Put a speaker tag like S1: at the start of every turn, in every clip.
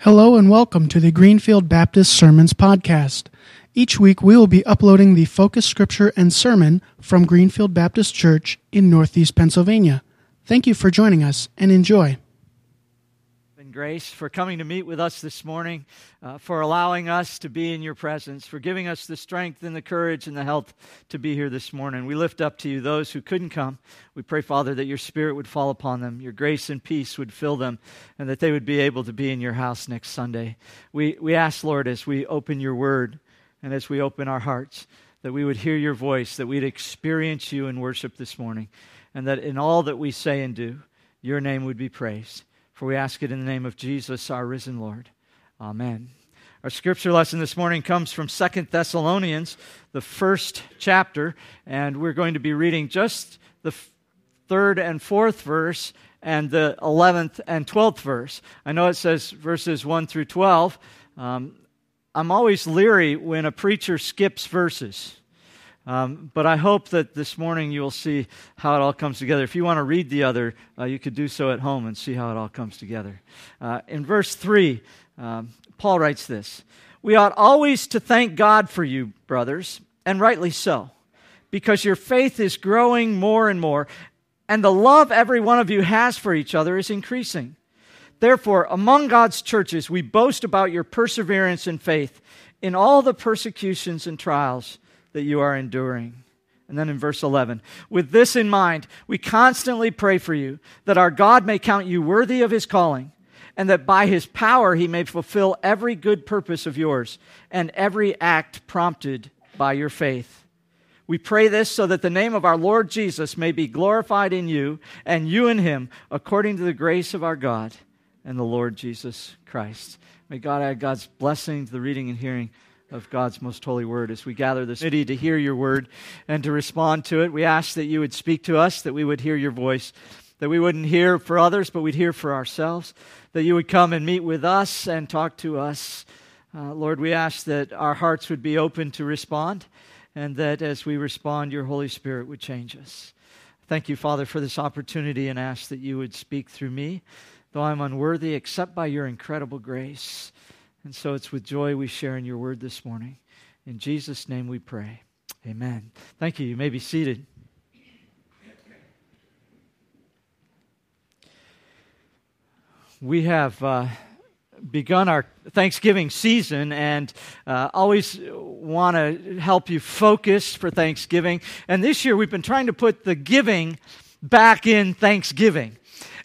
S1: Hello and welcome to the Greenfield Baptist Sermons Podcast. Each week we will be uploading the focus scripture and sermon from Greenfield Baptist Church in Northeast Pennsylvania. Thank you for joining us and enjoy.
S2: Grace, for coming to meet with us this morning, uh, for allowing us to be in your presence, for giving us the strength and the courage and the health to be here this morning. We lift up to you those who couldn't come. We pray, Father, that your Spirit would fall upon them, your grace and peace would fill them, and that they would be able to be in your house next Sunday. We, we ask, Lord, as we open your word and as we open our hearts, that we would hear your voice, that we'd experience you in worship this morning, and that in all that we say and do, your name would be praised. For we ask it in the name of Jesus, our risen Lord. Amen. Our scripture lesson this morning comes from Second Thessalonians, the first chapter, and we're going to be reading just the third and fourth verse and the 11th and 12th verse. I know it says verses 1 through 12. Um, I'm always leery when a preacher skips verses. Um, but I hope that this morning you'll see how it all comes together. If you want to read the other, uh, you could do so at home and see how it all comes together. Uh, in verse 3, um, Paul writes this We ought always to thank God for you, brothers, and rightly so, because your faith is growing more and more, and the love every one of you has for each other is increasing. Therefore, among God's churches, we boast about your perseverance and faith in all the persecutions and trials that you are enduring. And then in verse 11, with this in mind, we constantly pray for you that our God may count you worthy of his calling, and that by his power he may fulfill every good purpose of yours and every act prompted by your faith. We pray this so that the name of our Lord Jesus may be glorified in you and you in him, according to the grace of our God and the Lord Jesus Christ. May God add God's blessing to the reading and hearing of God's most holy word as we gather this city to hear your word and to respond to it. We ask that you would speak to us, that we would hear your voice, that we wouldn't hear for others, but we'd hear for ourselves, that you would come and meet with us and talk to us. Uh, Lord, we ask that our hearts would be open to respond and that as we respond, your Holy Spirit would change us. Thank you, Father, for this opportunity and ask that you would speak through me, though I'm unworthy, except by your incredible grace. And so it's with joy we share in your word this morning. In Jesus' name we pray. Amen. Thank you. You may be seated. We have uh, begun our Thanksgiving season and uh, always want to help you focus for Thanksgiving. And this year we've been trying to put the giving back in Thanksgiving.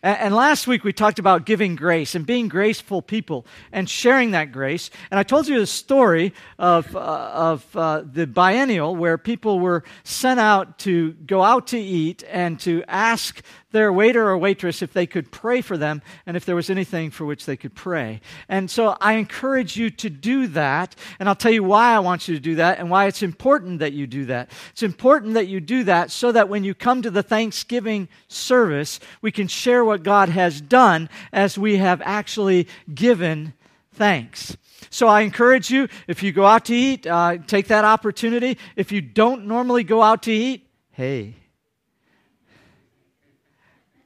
S2: And last week we talked about giving grace and being graceful people and sharing that grace. And I told you the story of, uh, of uh, the biennial where people were sent out to go out to eat and to ask their waiter or waitress if they could pray for them and if there was anything for which they could pray. And so I encourage you to do that. And I'll tell you why I want you to do that and why it's important that you do that. It's important that you do that so that when you come to the Thanksgiving service, we can share what God has done as we have actually given thanks. So I encourage you, if you go out to eat, uh, take that opportunity. If you don't normally go out to eat, hey,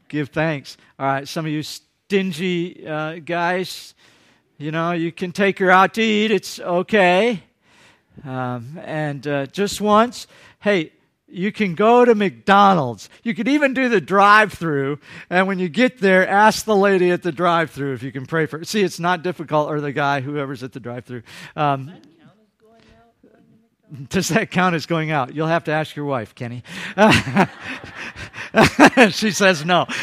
S2: give thanks. All right, some of you stingy uh, guys, you know, you can take her out to eat. It's okay. Um, and uh, just once, hey, you can go to McDonald's. You could even do the drive through. And when you get there, ask the lady at the drive through if you can pray for her. See, it's not difficult, or the guy, whoever's at the drive through. Um, does that count as going out? You'll have to ask your wife, Kenny. she says no.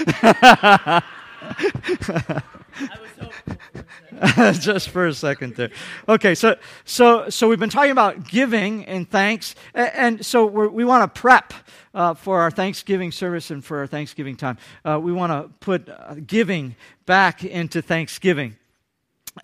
S2: Just for a second there. Okay, so so so we've been talking about giving and thanks, and, so we want to prep uh, for our Thanksgiving service and for our Thanksgiving time. Uh, we want to put uh, giving back into Thanksgiving.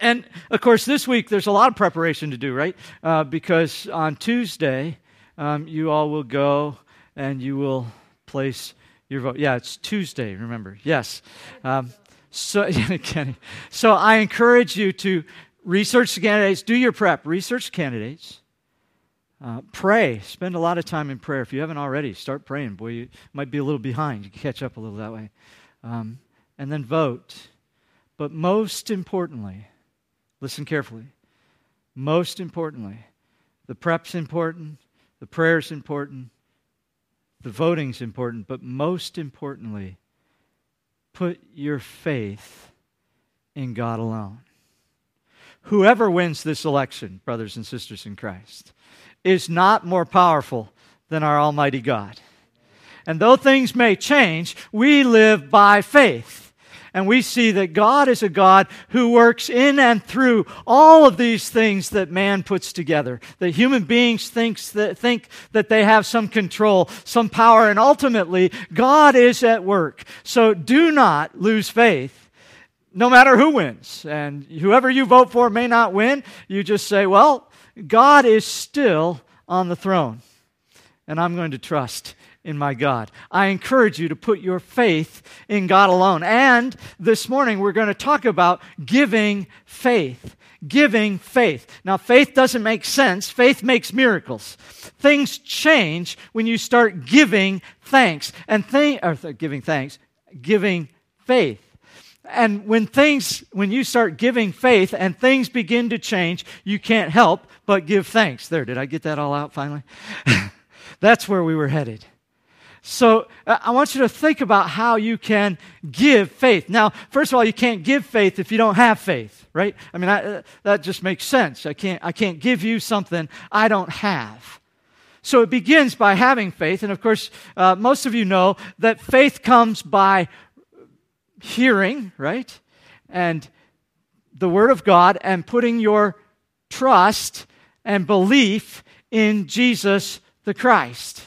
S2: And of course, this week there's a lot of preparation to do, right? Uh, because on Tuesday, um, you all will go and you will place your vote. Yeah, it's Tuesday, remember. Yes. Um, so, Kenny. so I encourage you to research the candidates, do your prep, research candidates. Uh, pray. Spend a lot of time in prayer. If you haven't already, start praying. Boy, you might be a little behind. You can catch up a little that way. Um, and then vote. But most importantly, listen carefully. Most importantly, the prep's important, the prayer's important, the voting's important, but most importantly, put your faith in God alone. Whoever wins this election, brothers and sisters in Christ, is not more powerful than our Almighty God. And though things may change, we live by faith. And we see that God is a God who works in and through all of these things that man puts together. That human beings thinks that, think that they have some control, some power, and ultimately God is at work. So do not lose faith no matter who wins. And whoever you vote for may not win. You just say, well, God is still on the throne. And I'm going to trust in my God. I encourage you to put your faith in God alone. And this morning we're going to talk about giving faith. Giving faith. Now, faith doesn't make sense. Faith makes miracles. Things change when you start giving thanks and or giving thanks, giving faith. And when things, when you start giving faith and things begin to change, you can't help but give thanks. There, did I get that all out finally? That's where we were headed. So uh, I want you to think about how you can give faith. Now, first of all, you can't give faith if you don't have faith, right? I mean, I, uh, that just makes sense. I can't, I can't give you something I don't have. So it begins by having faith. And of course, uh, most of you know that faith comes by hearing, right? And the Word of God and putting your trust and belief in Jesus the Christ.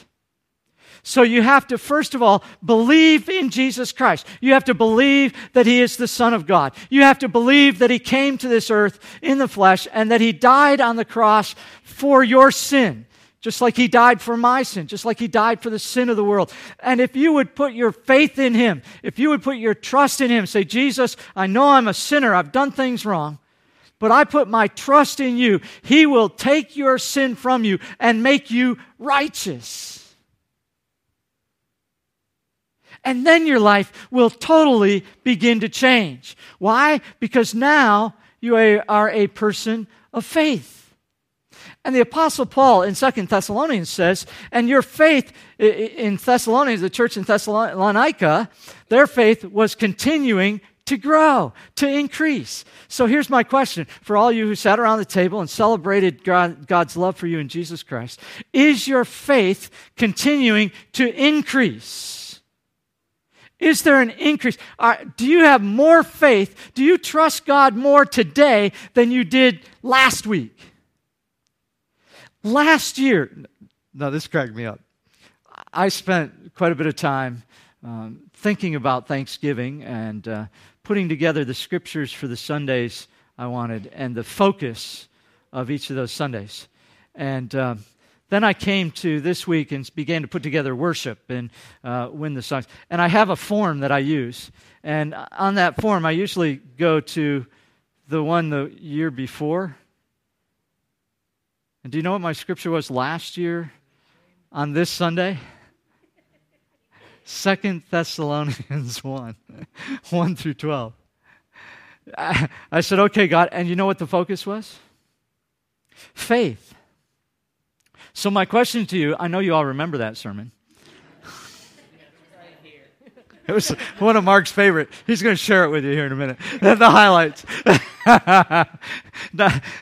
S2: So you have to, first of all, believe in Jesus Christ. You have to believe that He is the Son of God. You have to believe that He came to this earth in the flesh and that He died on the cross for your sin. Just like he died for my sin, just like he died for the sin of the world. And if you would put your faith in him, if you would put your trust in him, say, Jesus, I know I'm a sinner, I've done things wrong, but I put my trust in you. He will take your sin from you and make you righteous. And then your life will totally begin to change. Why? Because now you are a person of faith. And the Apostle Paul in Second Thessalonians says, and your faith in Thessalonians, the church in Thessalonica, their faith was continuing to grow, to increase. So here's my question for all you who sat around the table and celebrated God, God's love for you in Jesus Christ Is your faith continuing to increase? Is there an increase? do you have more faith? Do you trust God more today than you did last week? Last year, now this cracked me up. I spent quite a bit of time um, thinking about Thanksgiving and uh, putting together the scriptures for the Sundays I wanted and the focus of each of those Sundays. And um, then I came to this week and began to put together worship and uh, win the songs. And I have a form that I use. And on that form, I usually go to the one the year before. And do you know what my scripture was last year on this Sunday? Second Thessalonians 1, 1 through 12. I, I said, okay, God. And you know what the focus was? Faith. So, my question to you I know you all remember that sermon. It was one of Mark's favorite. He's going to share it with you here in a minute. the highlights.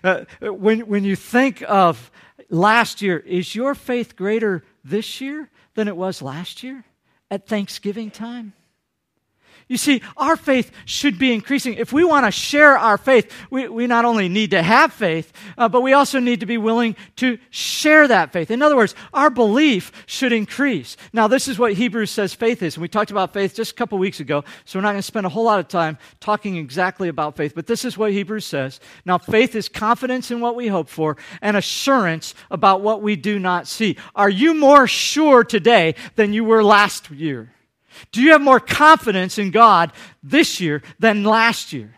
S2: Uh, when, when you think of last year, is your faith greater this year than it was last year at Thanksgiving time? You see, our faith should be increasing. If we want to share our faith, we, we not only need to have faith, uh, but we also need to be willing to share that faith. In other words, our belief should increase. Now, this is what Hebrews says faith is. And we talked about faith just a couple weeks ago, so we're not going to spend a whole lot of time talking exactly about faith, but this is what Hebrews says. Now, faith is confidence in what we hope for and assurance about what we do not see. Are you more sure today than you were last year? Do you have more confidence in God this year than last year?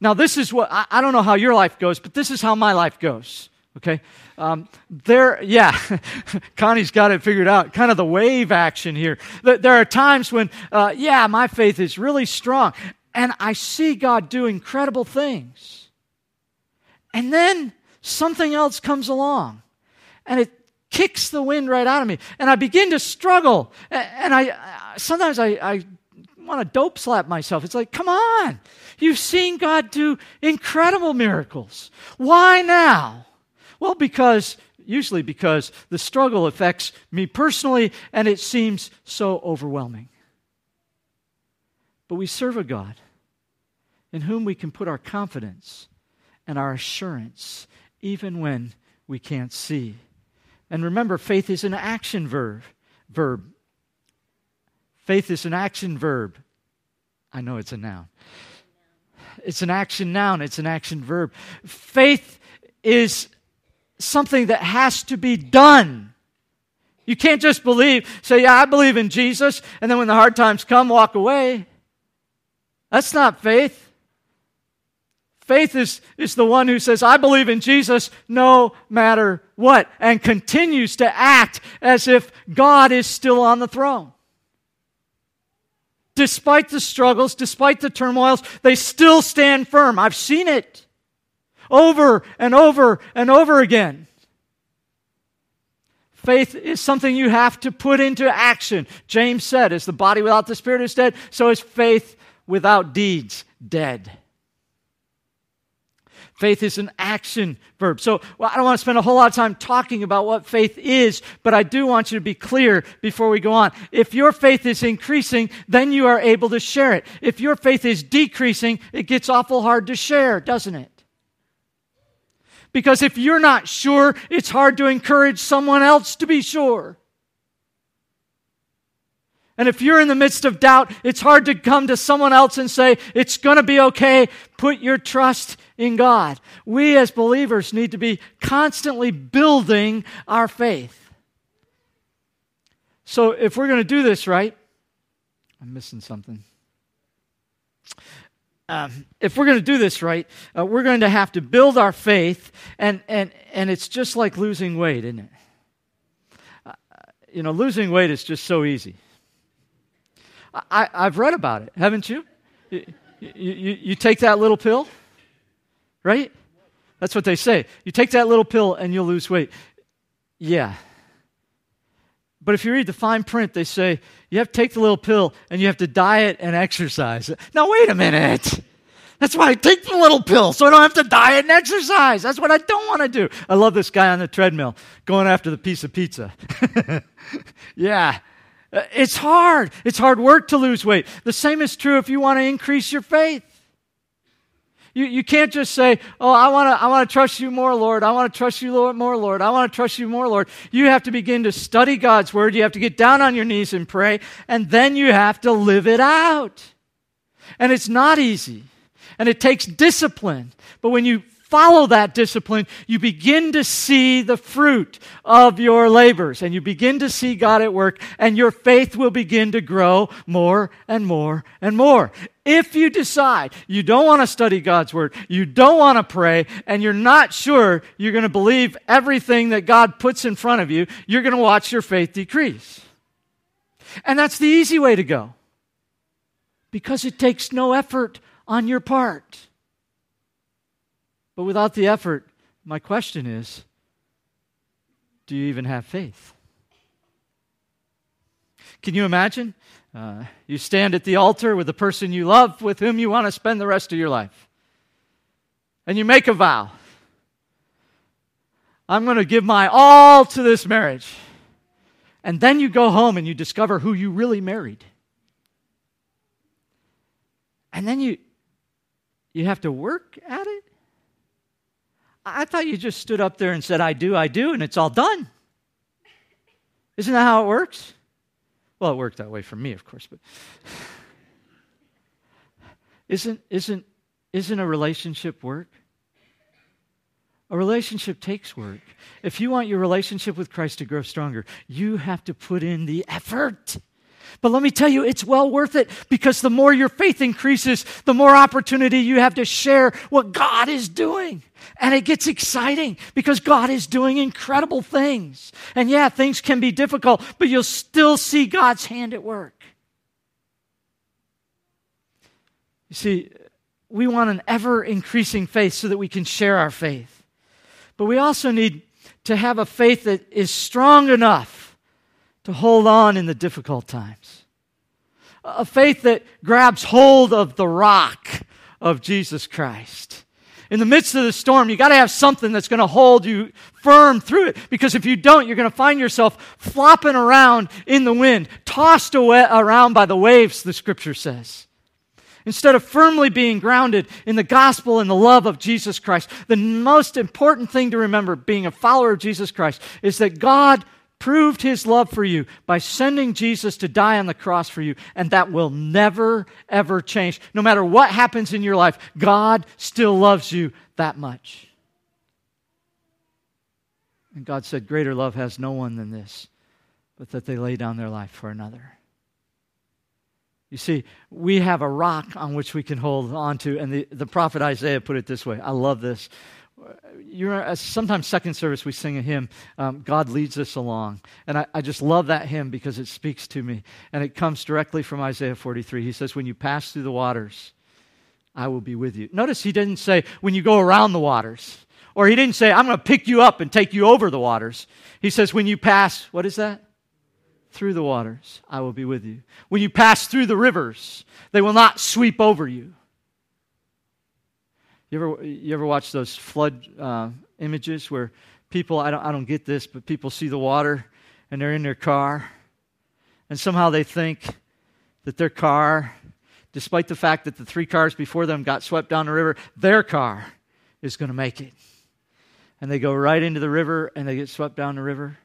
S2: Now, this is what I, I don't know how your life goes, but this is how my life goes. Okay? Um, there, yeah, Connie's got it figured out. Kind of the wave action here. There are times when, uh, yeah, my faith is really strong. and I see God do incredible things. And then something else comes along and it kicks the wind right out of me. And I begin to struggle. And I sometimes I, I want to dope slap myself. It's like, come on. You've seen God do incredible miracles. Why now? Well, because usually because the struggle affects me personally and it seems so overwhelming. But we serve a God in whom we can put our confidence and our assurance even when we can't see. And remember, faith is an action verb. Verb. Faith is an action verb. I know it's a noun. It's an action noun, it's an action verb. Faith is something that has to be done. You can't just believe, say, Yeah, I believe in Jesus, and then when the hard times come, walk away. That's not faith. Faith is, is the one who says, I believe in Jesus no matter what, and continues to act as if God is still on the throne. Despite the struggles, despite the turmoils, they still stand firm. I've seen it over and over and over again. Faith is something you have to put into action. James said, As the body without the spirit is dead, so is faith without deeds dead. Faith is an action verb. So well, I don't want to spend a whole lot of time talking about what faith is, but I do want you to be clear before we go on. If your faith is increasing, then you are able to share it. If your faith is decreasing, it gets awful hard to share, doesn't it? Because if you're not sure, it's hard to encourage someone else to be sure. And if you're in the midst of doubt, it's hard to come to someone else and say, It's going to be okay. Put your trust in God. We as believers need to be constantly building our faith. So if we're going to do this right, I'm missing something. Um, if we're going to do this right, uh, we're going to have to build our faith, and, and, and it's just like losing weight, isn't it? Uh, you know, losing weight is just so easy. I, have read about it, haven't you? You, you? you take that little pill, right? That's what they say. You take that little pill and you'll lose weight. Yeah. But if you read the fine print, they say you have to take the little pill and you have to diet and exercise. Now, wait a minute. That's why I take the little pill, so I don't have to diet and exercise. That's what I don't want to do. I love this guy on the treadmill going after the piece of pizza. yeah, uh, it's hard. It's hard work to lose weight. The same is true if you want to increase your faith. You, you can't just say, Oh, I want to I wanna trust you more, Lord. I want to trust you Lord, more, Lord. I want to trust you more, Lord. You have to begin to study God's word. You have to get down on your knees and pray, and then you have to live it out. And it's not easy, and it takes discipline. But when you follow that discipline, you begin to see the fruit of your labors and you begin to see God at work, and your faith will begin to grow more and more and more. If you decide you don't want to study God's Word, you don't want to pray, and you're not sure you're going to believe everything that God puts in front of you, you're going to watch your faith decrease. And that's the easy way to go because it takes no effort on your part. But without the effort, my question is do you even have faith? Can you imagine? Uh, you stand at the altar with the person you love, with whom you want to spend the rest of your life. And you make a vow I'm going to give my all to this marriage. And then you go home and you discover who you really married. And then you, you have to work at it. I thought you just stood up there and said, I do, I do, and it's all done. Isn't that how it works? Well, it worked that way for me, of course, but isn't, isn't, isn't a relationship work? A relationship takes work. If you want your relationship with Christ to grow stronger, you have to put in the effort. But let me tell you, it's well worth it because the more your faith increases, the more opportunity you have to share what God is doing. And it gets exciting because God is doing incredible things. And yeah, things can be difficult, but you'll still see God's hand at work. You see, we want an ever increasing faith so that we can share our faith. But we also need to have a faith that is strong enough to hold on in the difficult times. A faith that grabs hold of the rock of Jesus Christ. In the midst of the storm, you got to have something that's going to hold you firm through it. Because if you don't, you're going to find yourself flopping around in the wind, tossed away, around by the waves, the scripture says. Instead of firmly being grounded in the gospel and the love of Jesus Christ, the most important thing to remember being a follower of Jesus Christ is that God proved his love for you by sending Jesus to die on the cross for you, and that will never, ever change. No matter what happens in your life, God still loves you that much. And God said, Greater love has no one than this, but that they lay down their life for another. You see, we have a rock on which we can hold on to. And the, the prophet Isaiah put it this way. I love this. You're, uh, sometimes second service we sing a hymn um, god leads us along. And I, I just love that hymn because it speaks to me. And it comes directly from isaiah 43 he says when you pass through the waters i will be with you. Notice he didn't say when you go around the waters or he didn't say i'm going to pick you up and take you over the waters. He says when you pass what is that? Through the waters, I will be with you. When you pass through the rivers, they will not sweep over you. You ever, you ever watch those flood uh, images where people, I don't, I don't get this, but people see the water and they're in their car, and somehow they think that their car, despite the fact that the three cars before them got swept down the river, their car is going to make it. And they go right into the river and they get swept down the river.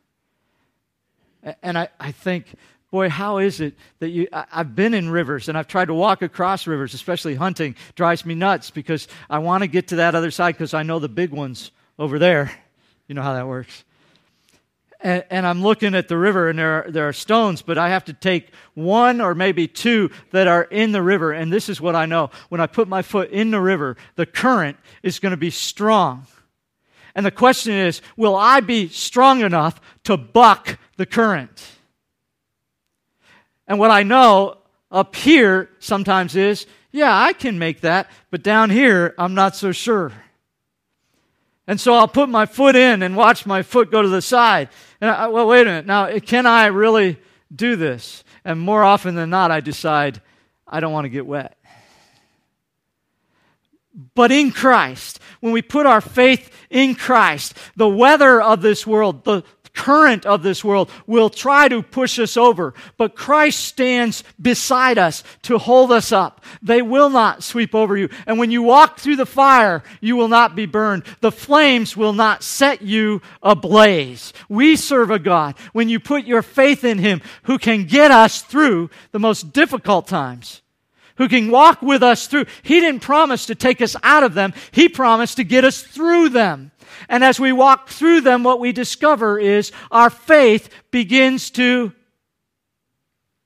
S2: And I, I think, boy, how is it that you, I, have been in rivers and I've tried to walk across rivers, especially hunting, drives me nuts because I want to get to that other side because I know the big ones over there. You know how that works. And, and, I'm looking at the river, and there are, there are stones, but I have to take one or maybe two that are in the river. And this is what I know. When I put my foot in the river, the current is going to be strong. And the question is will I be strong enough to buck the current? And what I know up here sometimes is yeah, I can make that, but down here, I'm not so sure. And so I'll put my foot in and watch my foot go to the side. And I, well, wait a minute. Now, can I really do this? And more often than not, I decide I don't want to get wet. But in Christ, when we put our faith in Christ, the weather of this world, the current of this world will try to push us over, but Christ stands beside us to hold us up. They will not sweep over you. And when you walk through the fire, you will not be burned. The flames will not set you ablaze. We serve a God, when you put your faith in Him, who can get us through the most difficult times who can walk with us through. He didn't promise to take us out of them, He promised to get us through them. And as we walk through them, what we discover is our faith begins to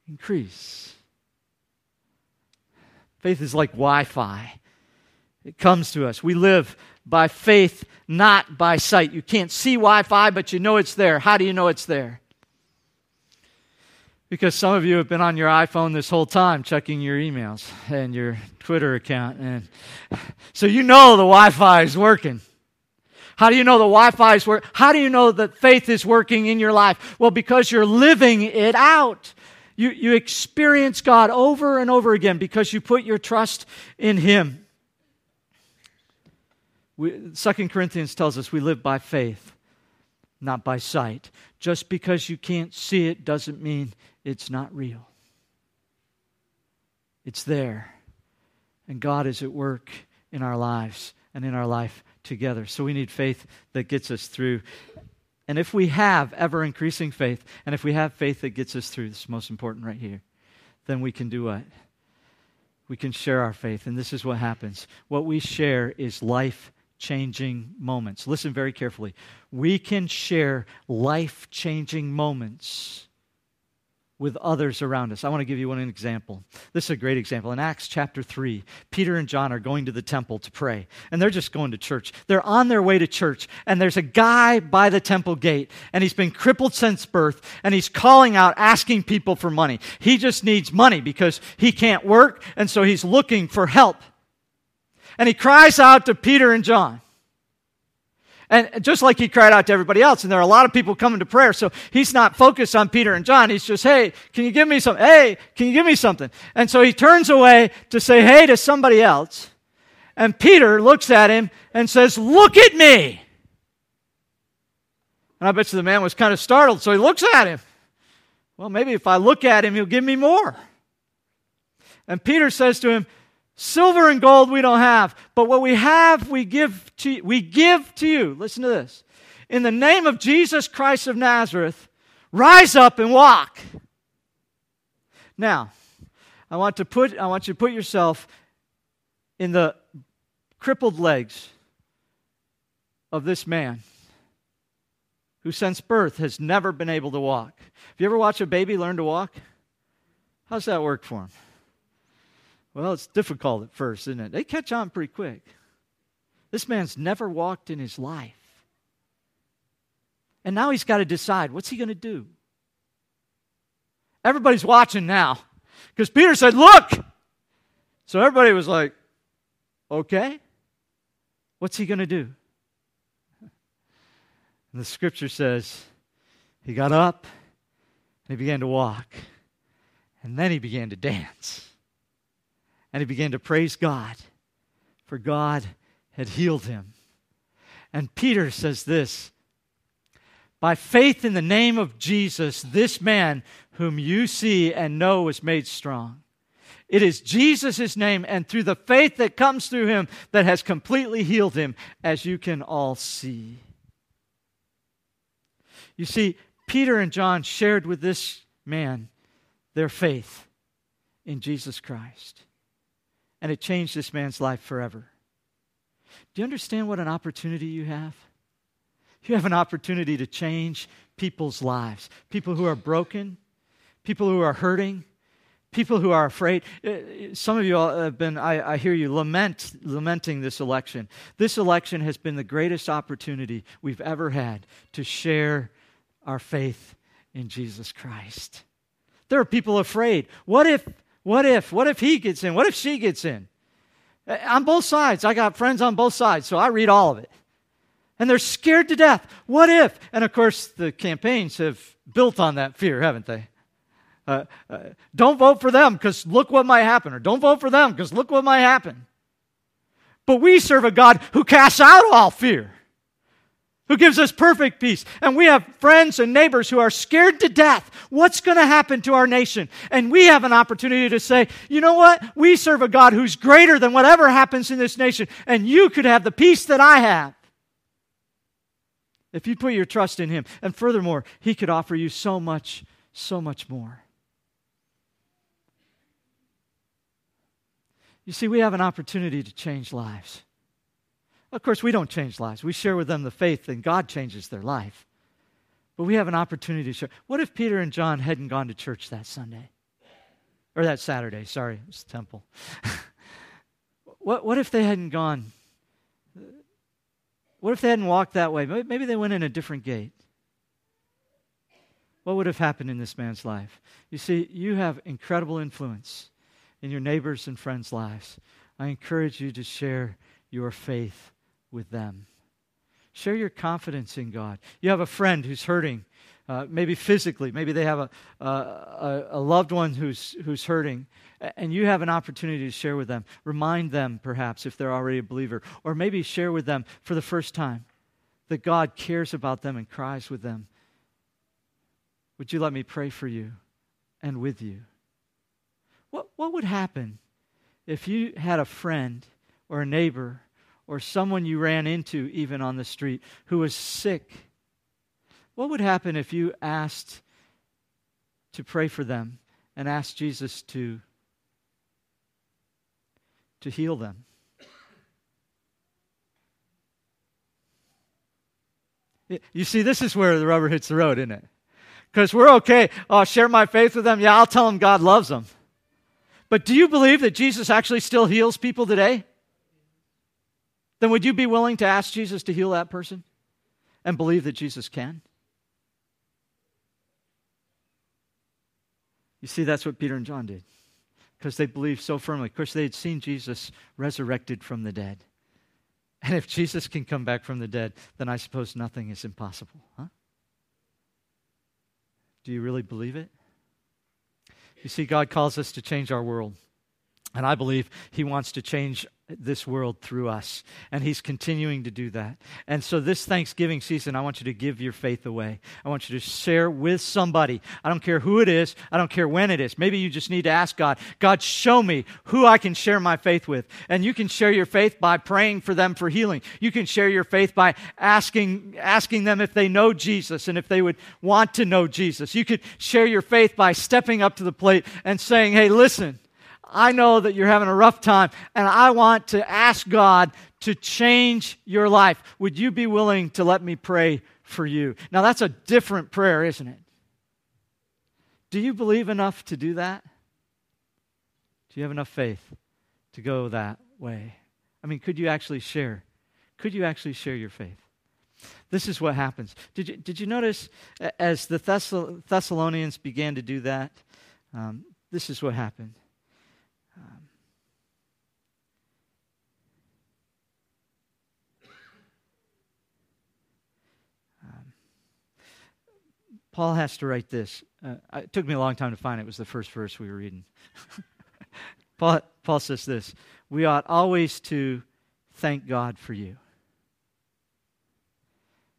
S2: increase. Faith is like Wi Fi, it comes to us. We live by faith, not by sight. You can't see Wi Fi, but you know it's there. How do you know it's there? Because some of you have been on your iPhone this whole time checking your emails and your Twitter account. And so you know the Wi Fi is working. How do you know the Wi Fi is working? How do you know that faith is working in your life? Well, because you're living it out. You, you experience God over and over again because you put your trust in Him. Second Corinthians tells us we live by faith, not by sight. Just because you can't see it doesn't mean it's not real. It's there. And God is at work in our lives and in our life together. So we need faith that gets us through. And if we have ever increasing faith, and if we have faith that gets us through, this is most important right here, then we can do what? We can share our faith. And this is what happens. What we share is life changing moments. Listen very carefully. We can share life changing moments with others around us. I want to give you one example. This is a great example. In Acts chapter 3, Peter and John are going to the temple to pray, and they're just going to church. They're on their way to church, and there's a guy by the temple gate, and he's been crippled since birth, and he's calling out, asking people for money. He just needs money because he can't work, and so he's looking for help. And he cries out to Peter and John. And just like he cried out to everybody else, and there are a lot of people coming to prayer, so he's not focused on Peter and John. He's just, hey, can you give me something? Hey, can you give me something? And so he turns away to say hey to somebody else. And Peter looks at him and says, Look at me. And I bet you the man was kind of startled, so he looks at him. Well, maybe if I look at him, he'll give me more. And Peter says to him, Silver and gold we don't have, but what we have we give to we give to you. Listen to this. In the name of Jesus Christ of Nazareth, rise up and walk. Now, I want to put I want you to put yourself in the crippled legs of this man who since birth has never been able to walk. Have you ever watched a baby learn to walk? How's that work for him? Well, it's difficult at first, isn't it? They catch on pretty quick. This man's never walked in his life. And now he's got to decide what's he going to do? Everybody's watching now because Peter said, Look! So everybody was like, Okay, what's he going to do? And the scripture says, He got up and he began to walk, and then he began to dance and he began to praise God, for God had healed him. And Peter says this By faith in the name of Jesus, this man whom you see and know was made strong. It is Jesus' name and through the faith that comes through him that has completely healed him, as you can all see. You see, Peter and John shared with this man their faith in Jesus Christ and it changed this man's life forever. Do you understand what an opportunity you have? You have an opportunity to change people's lives. People who are broken, people who are hurting, people who are afraid. Uh, some of you have been, I, I, hear you lament, lamenting this election. This election has been the greatest opportunity we've ever had to share our faith in Jesus Christ. There are people afraid. What if what if? What if he gets in? What if she gets in? Uh, on both sides. I got friends on both sides, so I read all of it. And they're scared to death. What if? And of course, the campaigns have built on that fear, haven't they? Uh, uh, don't vote for them because look what might happen, or don't vote for them because look what might happen. But we serve a God who casts out all fear who gives us perfect peace. And we have friends and neighbors who are scared to death. What's going to happen to our nation? And we have an opportunity to say, you know what? We serve a God who's greater than whatever happens in this nation, and you could have the peace that I have. If you put your trust in Him. And furthermore, He could offer you so much, so much more. You see, we have an opportunity to change lives. Of course, we don't change lives. We share with them the faith, and God changes their life. But we have an opportunity to share. What if Peter and John hadn't gone to church that Sunday? Or that Saturday, sorry, it was the temple. what, what if they hadn't gone? What if they hadn't walked that way? Maybe they went in a different gate. What would have happened in this man's life? You see, you have incredible influence in your neighbors' and friends' lives. I encourage you to share your faith with them. Share your confidence in God. You have a friend who's hurting, uh, maybe physically, maybe they have a, a, a loved one who's, who's hurting, and you have an opportunity to share with them. Remind them, perhaps, if they're already a believer, or maybe share with them for the first time that God cares about them and cries with them. Would you let me pray for you and with you? What, what would happen if you had a friend or a neighbor or someone you ran into even on the street who was sick, what would happen if you asked to pray for them and asked Jesus to, to heal them? You see, this is where the rubber hits the road, isn't it? Because we're okay. I'll share my faith with them. Yeah, I'll tell them God loves them. But do you believe that Jesus actually still heals people today? Then would you be willing to ask Jesus to heal that person and believe that Jesus can? You see, that's what Peter and John did because they believed so firmly. Of course, they had seen Jesus resurrected from the dead. And if Jesus can come back from the dead, then I suppose nothing is impossible, huh? Do you really believe it? You see, God calls us to change our world. And I believe He wants to change this world through us. And He's continuing to do that. And so, this Thanksgiving season, I want you to give your faith away. I want you to share with somebody. I don't care who it is, I don't care when it is. Maybe you just need to ask God, God, show me who I can share my faith with. And you can share your faith by praying for them for healing. You can share your faith by asking, asking them if they know Jesus and if they would want to know Jesus. You could share your faith by stepping up to the plate and saying, hey, listen. I know that you're having a rough time, and I want to ask God to change your life. Would you be willing to let me pray for you? Now, that's a different prayer, isn't it? Do you believe enough to do that? Do you have enough faith to go that way? I mean, could you actually share? Could you actually share your faith? This is what happens. Did you, did you notice as the Thessalonians began to do that? Um, this is what happened. Um, um, Paul has to write this. Uh, it took me a long time to find it. It was the first verse we were reading. Paul, Paul says this We ought always to thank God for you.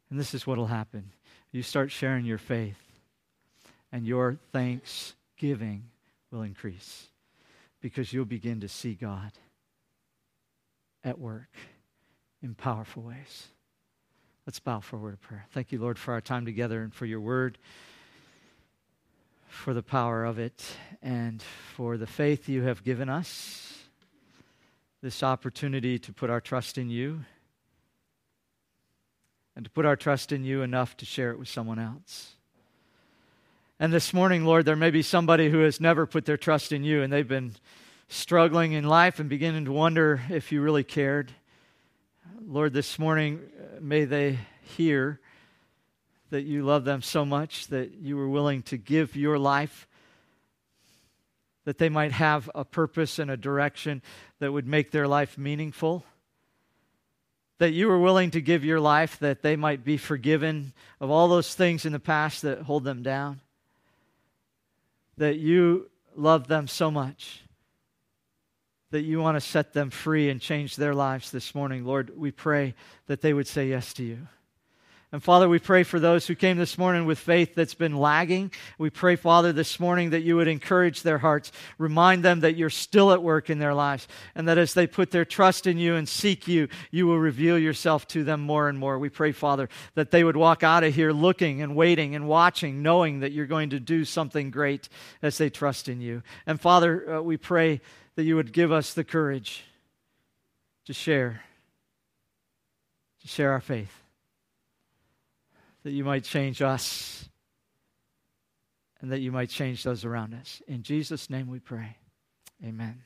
S2: And this is what will happen. You start sharing your faith, and your thanksgiving will increase because you'll begin to see God at work in powerful ways. Let's bow for a word of prayer. Thank you, Lord, for our time together and for your word, for the power of it, and for the faith you have given us, this opportunity to put our trust in you, and to put our trust in you enough to share it with someone else. And this morning, Lord, there may be somebody who has never put their trust in you and they've been struggling in life and beginning to wonder if you really cared. Lord, this morning, uh, may they hear that you love them so much that you were willing to give your life, that they might have a purpose and a direction that would make their life meaningful. That you were willing to give your life that they might be forgiven of all those things in the past that hold them down that you love them so much that you want to set them free and change their lives this morning. Lord, we pray that they would say yes to you. And Father, we pray for those who came this morning with faith that's been lagging. We pray, Father, this morning that you would encourage their hearts, remind them that you're still at work in their lives, and that as they put their trust in you and seek you, you will reveal yourself to them more and more. We pray, Father, that they would walk out of here looking and waiting and watching, knowing that you're going to do something great as they trust in you. And Father, uh, we pray that you would give us the courage to share, to share our faith that you might change us and that you might change those around us. In Jesus' name we pray. Amen.